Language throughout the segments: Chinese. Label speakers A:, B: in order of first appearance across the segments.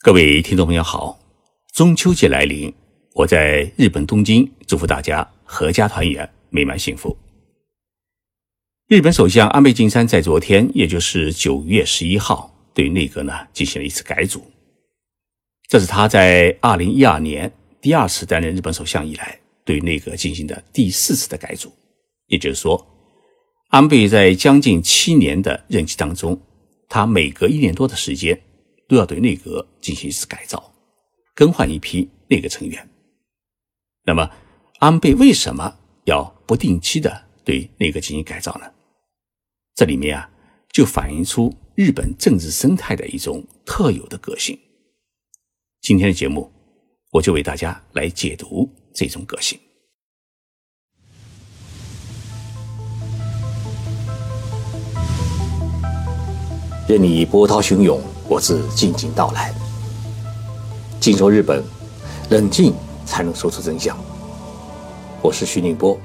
A: 各位听众朋友好，中秋节来临，我在日本东京祝福大家阖家团圆、美满幸福。日本首相安倍晋三在昨天，也就是九月十一号，对内阁呢进行了一次改组，这是他在二零一二年第二次担任日本首相以来对内阁进行的第四次的改组。也就是说，安倍在将近七年的任期当中，他每隔一年多的时间。都要对内阁进行一次改造，更换一批内阁成员。那么，安倍为什么要不定期的对内阁进行改造呢？这里面啊，就反映出日本政治生态的一种特有的个性。今天的节目，我就为大家来解读这种个性。任你波涛汹涌。我自静静到来。静说日本，冷静才能说出真相。我是徐宁波，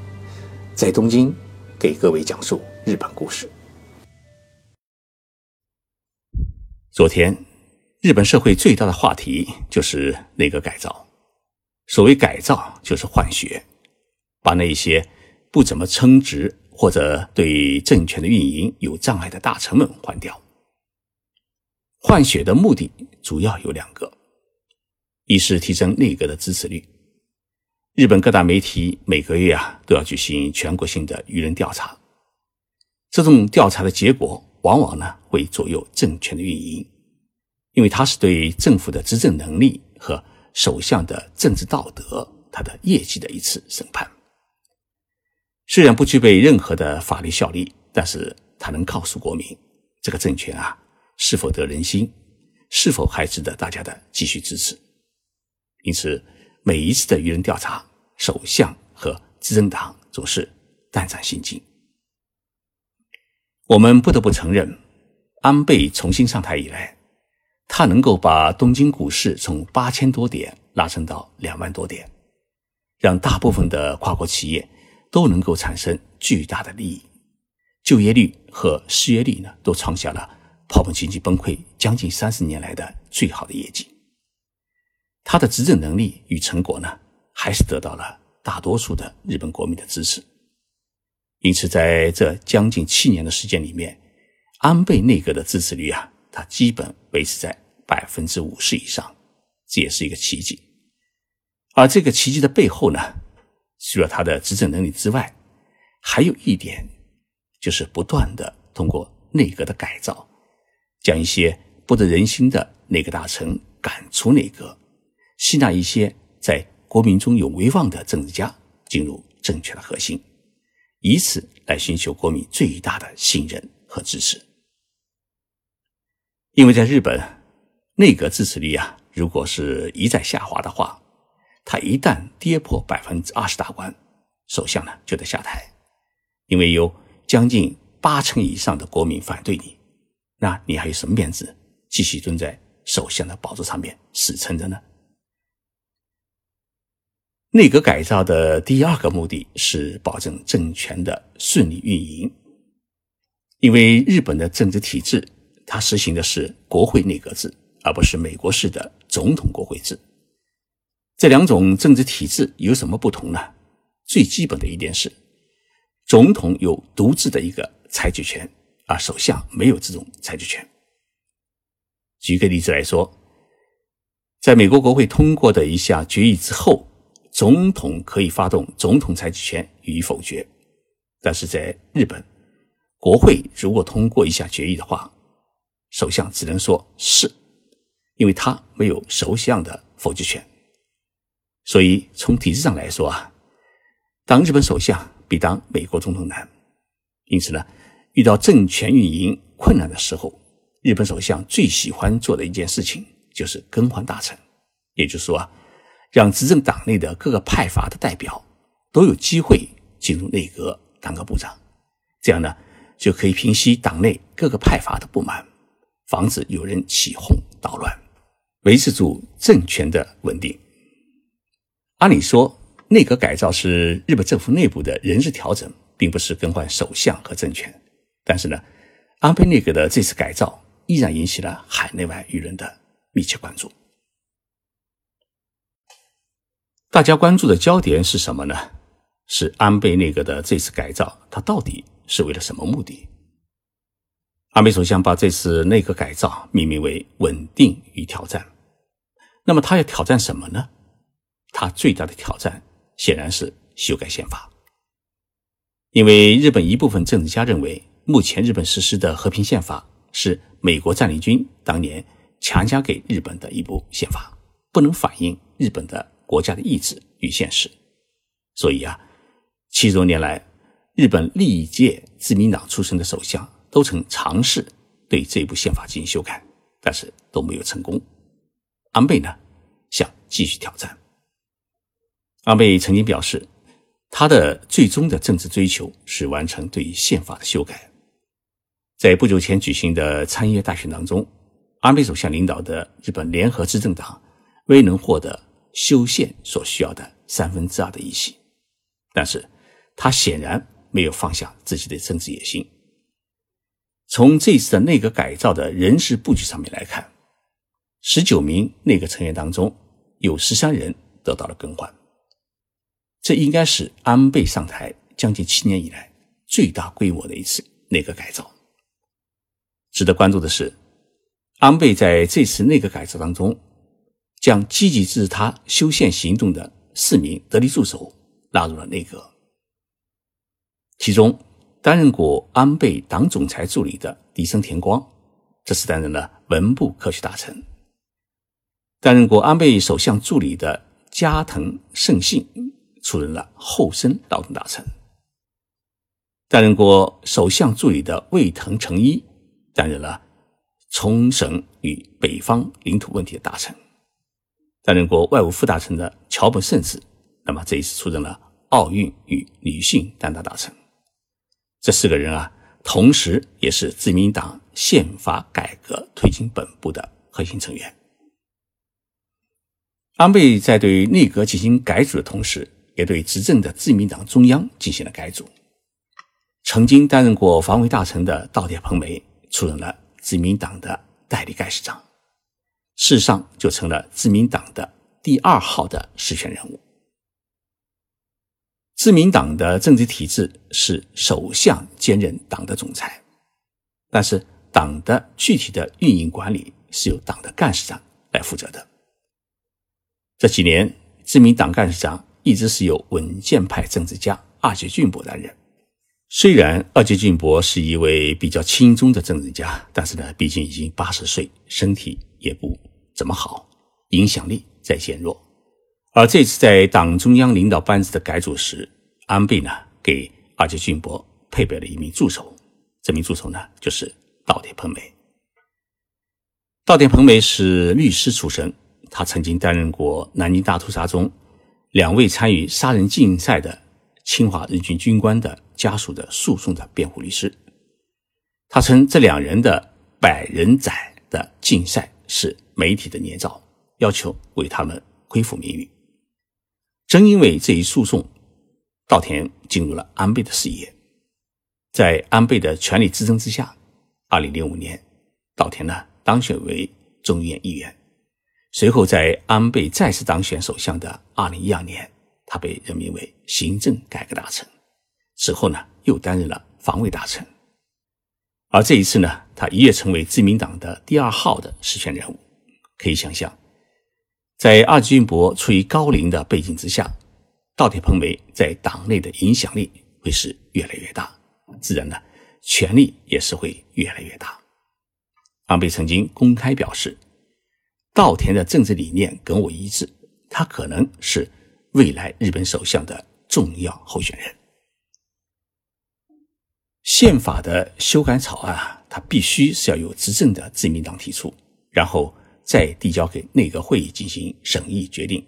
A: 在东京给各位讲述日本故事。昨天，日本社会最大的话题就是内阁改造。所谓改造，就是换血，把那些不怎么称职或者对政权的运营有障碍的大臣们换掉。换血的目的主要有两个：一是提升内阁的支持率。日本各大媒体每个月啊都要举行全国性的舆论调查，这种调查的结果往往呢会左右政权的运营，因为它是对政府的执政能力和首相的政治道德、他的业绩的一次审判。虽然不具备任何的法律效力，但是它能告诉国民，这个政权啊。是否得人心？是否还值得大家的继续支持？因此，每一次的舆论调查，首相和执政党总是胆战心惊。我们不得不承认，安倍重新上台以来，他能够把东京股市从八千多点拉升到两万多点，让大部分的跨国企业都能够产生巨大的利益，就业率和失业率呢都创下了。泡沫经济崩溃将近三十年来的最好的业绩，他的执政能力与成果呢，还是得到了大多数的日本国民的支持。因此，在这将近七年的时间里面，安倍内阁的支持率啊，它基本维持在百分之五十以上，这也是一个奇迹。而这个奇迹的背后呢，除了他的执政能力之外，还有一点，就是不断的通过内阁的改造。将一些不得人心的内阁大臣赶出内阁，吸纳一些在国民中有威望的政治家进入政权的核心，以此来寻求国民最大的信任和支持。因为在日本，内阁支持率啊，如果是一再下滑的话，它一旦跌破百分之二十大关，首相呢就得下台，因为有将近八成以上的国民反对你。那你还有什么面子继续蹲在首相的宝座上面死撑着呢？内阁改造的第二个目的是保证政权的顺利运营，因为日本的政治体制它实行的是国会内阁制，而不是美国式的总统国会制。这两种政治体制有什么不同呢？最基本的一点是，总统有独自的一个裁决权。而首相没有这种裁决权。举个例子来说，在美国国会通过的一项决议之后，总统可以发动总统裁决权予以否决；但是在日本，国会如果通过一项决议的话，首相只能说是，因为他没有首相的否决权。所以从体制上来说啊，当日本首相比当美国总统难。因此呢。遇到政权运营困难的时候，日本首相最喜欢做的一件事情就是更换大臣，也就是说啊，让执政党内的各个派阀的代表都有机会进入内阁当个部长，这样呢就可以平息党内各个派阀的不满，防止有人起哄捣乱，维持住政权的稳定。按理说，内阁改造是日本政府内部的人事调整，并不是更换首相和政权。但是呢安倍内阁的这次改造依然引起了海内外舆论的密切关注。大家关注的焦点是什么呢？是安倍内阁的这次改造它到底是为了什么目的？安倍首相把这次内阁改造命名为稳定与挑战。那么他要挑战什么呢？他最大的挑战显然是修改宪法。因为日本一部分政治家认为目前日本实施的和平宪法是美国占领军当年强加给日本的一部宪法，不能反映日本的。国家的意志与现实，所以啊，七十多年来，日本历届自民党出身的首相都曾尝试对这部宪法进行修改，但是都没有成功。安倍呢，想继续挑战。安倍曾经表示，他的最终的政治追求是完成对宪法的修改。在不久前举行的参议院大选当中，安倍首相领导的日本联合执政党未能获得。修宪所需要的三分之二的议席，但是他显然没有放下自己的政治野心。从这次的内阁改造的人事布局上面来看，十九名内阁成员当中有十三人得到了更换，这应该是安倍上台将近七年以来最大规模的一次内阁改造。值得关注的是，安倍在这次内阁改造当中。将积极支持他修宪行动的四名得力助手纳入了内阁，其中担任过安倍党总裁助理的底生田光，这次担任了文部科学大臣；担任过安倍首相助理的加藤胜信出任了厚生劳动大臣；担任过首相助理的卫藤诚一担任了冲绳与北方领土问题的大臣。担任过外务副大臣的桥本圣子，那么这一次出任了奥运与女性担当大臣。这四个人啊，同时也是自民党宪法改革推进本部的核心成员。安倍在对内阁进行改组的同时，也对执政的自民党中央进行了改组。曾经担任过防卫大臣的稻田朋美出任了自民党的代理干事长。事实上，就成了自民党的第二号的实权人物。自民党的政治体制是首相兼任党的总裁，但是党的具体的运营管理是由党的干事长来负责的。这几年，自民党干事长一直是由稳健派政治家二阶俊博担任。虽然二阶俊博是一位比较轻松的政治家，但是呢，毕竟已经八十岁，身体。也不怎么好，影响力在减弱。而这次在党中央领导班子的改组时，安倍呢给二阶俊博配备了一名助手，这名助手呢就是稻田朋美。稻田朋美是律师出身，他曾经担任过南京大屠杀中两位参与杀人竞赛的侵华日军军官的家属的诉讼的辩护律师。他称这两人的百人斩的竞赛。是媒体的捏造，要求为他们恢复名誉。正因为这一诉讼，稻田进入了安倍的视野。在安倍的全力支撑之下，二零零五年，稻田呢当选为众议院议员。随后，在安倍再次当选首相的二零一二年，他被任命为行政改革大臣。此后呢，又担任了防卫大臣。而这一次呢，他一跃成为自民党的第二号的实权人物。可以想象，在二阶俊博处于高龄的背景之下，稻田朋美在党内的影响力会是越来越大，自然呢，权力也是会越来越大。安倍曾经公开表示，稻田的政治理念跟我一致，他可能是未来日本首相的重要候选人。宪法的修改草案啊，它必须是要由执政的自民党提出，然后再递交给内阁会议进行审议决定，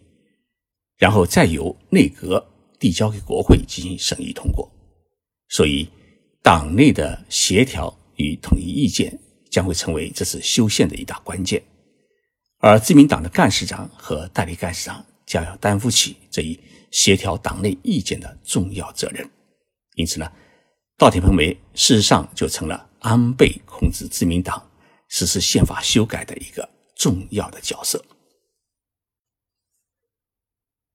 A: 然后再由内阁递交给国会进行审议通过。所以，党内的协调与统一意见将会成为这次修宪的一大关键，而自民党的干事长和代理干事长将要担负起这一协调党内意见的重要责任。因此呢。稻田朋美事实上就成了安倍控制自民党实施宪法修改的一个重要的角色。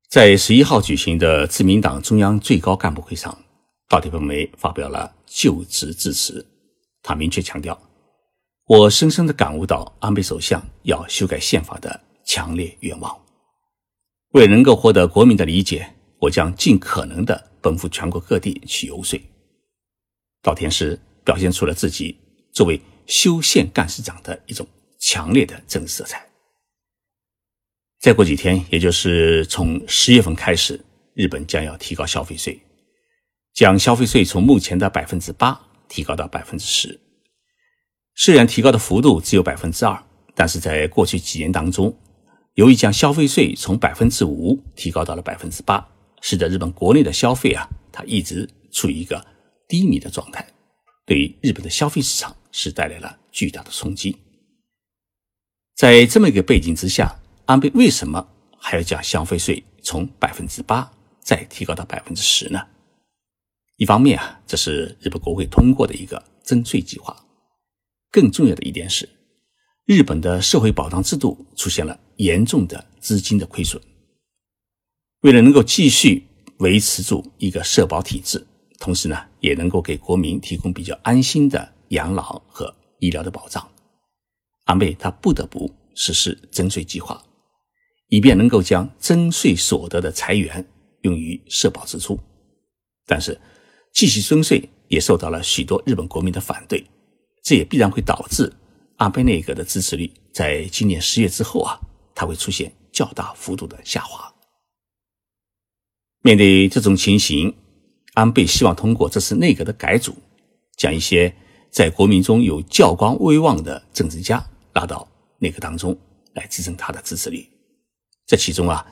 A: 在十一号举行的自民党中央最高干部会上，稻田朋美发表了就职致辞。他明确强调：“我深深的感悟到安倍首相要修改宪法的强烈愿望。为能够获得国民的理解，我将尽可能的奔赴全国各地去游说。”稻田是表现出了自己作为修宪干事长的一种强烈的政治色彩。再过几天，也就是从十月份开始，日本将要提高消费税，将消费税从目前的百分之八提高到百分之十。虽然提高的幅度只有百分之二，但是在过去几年当中，由于将消费税从百分之五提高到了百分之八，使得日本国内的消费啊，它一直处于一个低迷的状态，对于日本的消费市场是带来了巨大的冲击。在这么一个背景之下。安倍为什么还要将消费税从百分之八再提高到百分之十呢？一方面啊，这是日本国会通过的一个增税计划；更重要的一点是，日本的社会保障制度出现了严重的资金的亏损。为了能够继续维持住一个社保体制，同时呢，也能够给国民提供比较安心的养老和医疗的保障，安倍他不得不实施增税计划。以便能够将征税所得的财源用于社保支出，但是继续征税也受到了许多日本国民的反对，这也必然会导致安倍内阁的支持率在今年十月之后啊，它会出现较大幅度的下滑。面对这种情形，安倍希望通过这次内阁的改组，将一些在国民中有较高威望的政治家拉到内阁当中来支撑他的支持率。这其中啊，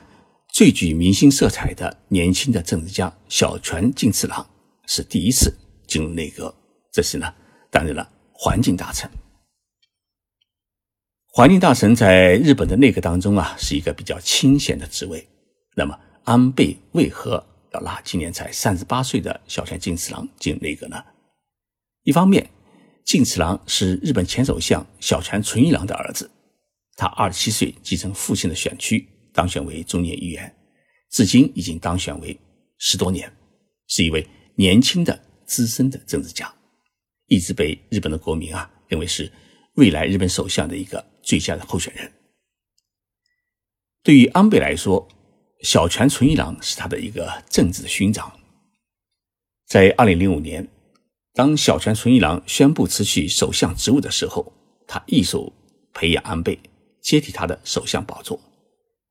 A: 最具明星色彩的年轻的政治家小泉进次郎是第一次进入内阁，这时呢担任了环境大臣。环境大臣在日本的内阁当中啊是一个比较清闲的职位。那么安倍为何要拉今年才三十八岁的小泉进次郎进内阁呢？一方面，进次郎是日本前首相小泉纯一郎的儿子，他二十七岁继承父亲的选区。当选为中年议员，至今已经当选为十多年，是一位年轻的资深的政治家，一直被日本的国民啊认为是未来日本首相的一个最佳的候选人。对于安倍来说，小泉纯一郎是他的一个政治勋章。在二零零五年，当小泉纯一郎宣布辞去首相职务的时候，他一手培养安倍接替他的首相宝座。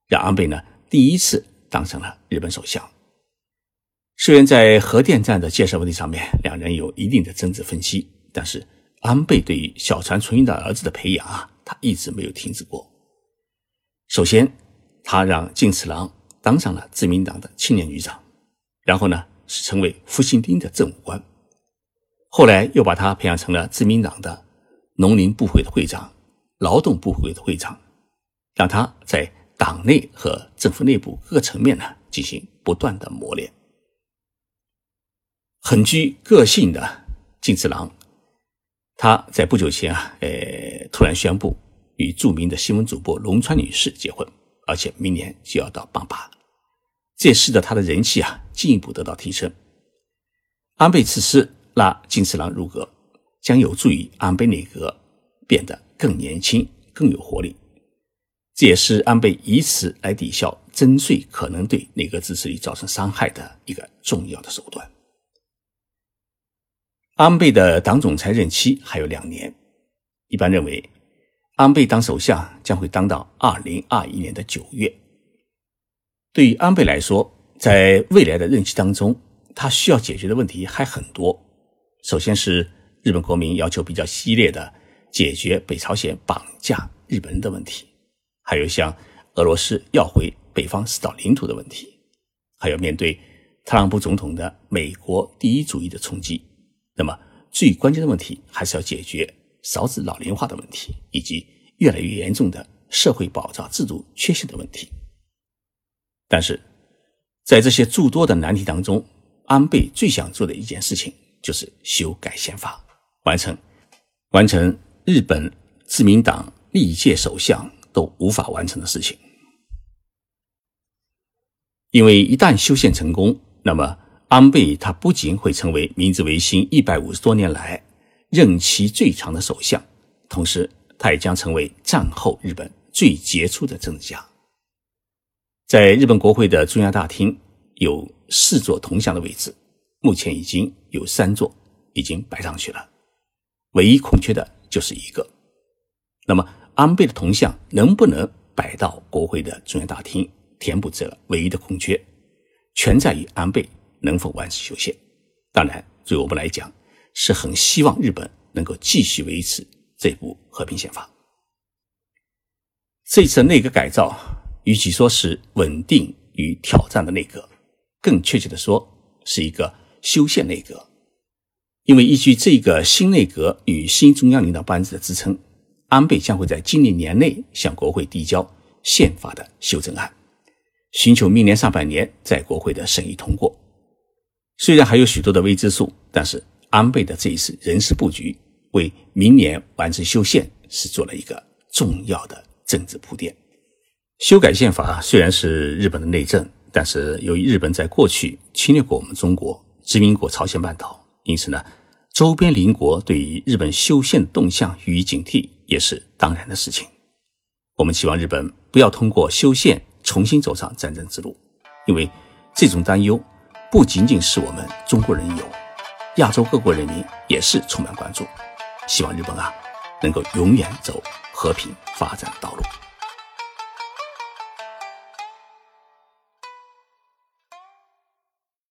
A: 让安倍呢第一次当上了日本首相。虽然在核电站的建设问题上面，两人有一定的争执分歧，但是安倍对于小泉纯一的儿子的培养啊，他一直没有停止过。首先，他让近次郎当上了自民党的青年局长，然后呢是成为复兴町的政务官，后来又把他培养成了自民党的农林部会的会长、劳动部会的会长，让他在。党内和政府内部各个层面呢进行不断的磨练。很具个性的金次郎，他在不久前啊，呃，突然宣布与著名的新闻主播龙川女士结婚，而且明年就要到棒八，这也使得他的人气啊进一步得到提升。安倍此次拉金次郎入阁，将有助于安倍内阁变得更年轻、更有活力。这也是安倍以此来抵消增税可能对内阁支持率造成伤害的一个重要的手段。安倍的党总裁任期还有两年，一般认为，安倍当首相将会当到二零二一年的九月。对于安倍来说，在未来的任期当中，他需要解决的问题还很多。首先是日本国民要求比较激烈的解决北朝鲜绑架日本人的问题。还有像俄罗斯要回北方四岛领土的问题，还有面对特朗普总统的美国第一主义的冲击，那么最关键的问题还是要解决少子老龄化的问题，以及越来越严重的社会保障制度缺陷的问题。但是，在这些诸多的难题当中，安倍最想做的一件事情就是修改宪法，完成完成日本自民党历届首相。都无法完成的事情。因为一旦修宪成功，那么安倍他不仅会成为明治维新一百五十多年来任期最长的首相，同时他也将成为战后日本最杰出的政治家。在日本国会的中央大厅有四座铜像的位置，目前已经有三座已经摆上去了，唯一空缺的就是一个。那么安倍的铜像能不能摆到国会的中央大厅？填补这唯一的空缺，全在于安倍能否完成修宪。当然，对我们来讲，是很希望日本能够继续维持这部和平宪法。这次内阁改造，与其说是稳定与挑战的内阁，更确切的说，是一个修宪内阁。因为依据这个新内阁与新中央领导班子的支撑，安倍将会在今年年内向国会递交宪法的修正案。寻求明年上半年在国会的审议通过。虽然还有许多的未知数，但是安倍的这一次人事布局，为明年完成修宪是做了一个重要的政治铺垫。修改宪法虽然是日本的内政，但是由于日本在过去侵略过我们中国，殖民过朝鲜半岛，因此呢，周边邻国对于日本修宪动向予以警惕，也是当然的事情。我们期望日本不要通过修宪。重新走上战争之路，因为这种担忧不仅仅是我们中国人有，亚洲各国人民也是充满关注。希望日本啊，能够永远走和平发展道路。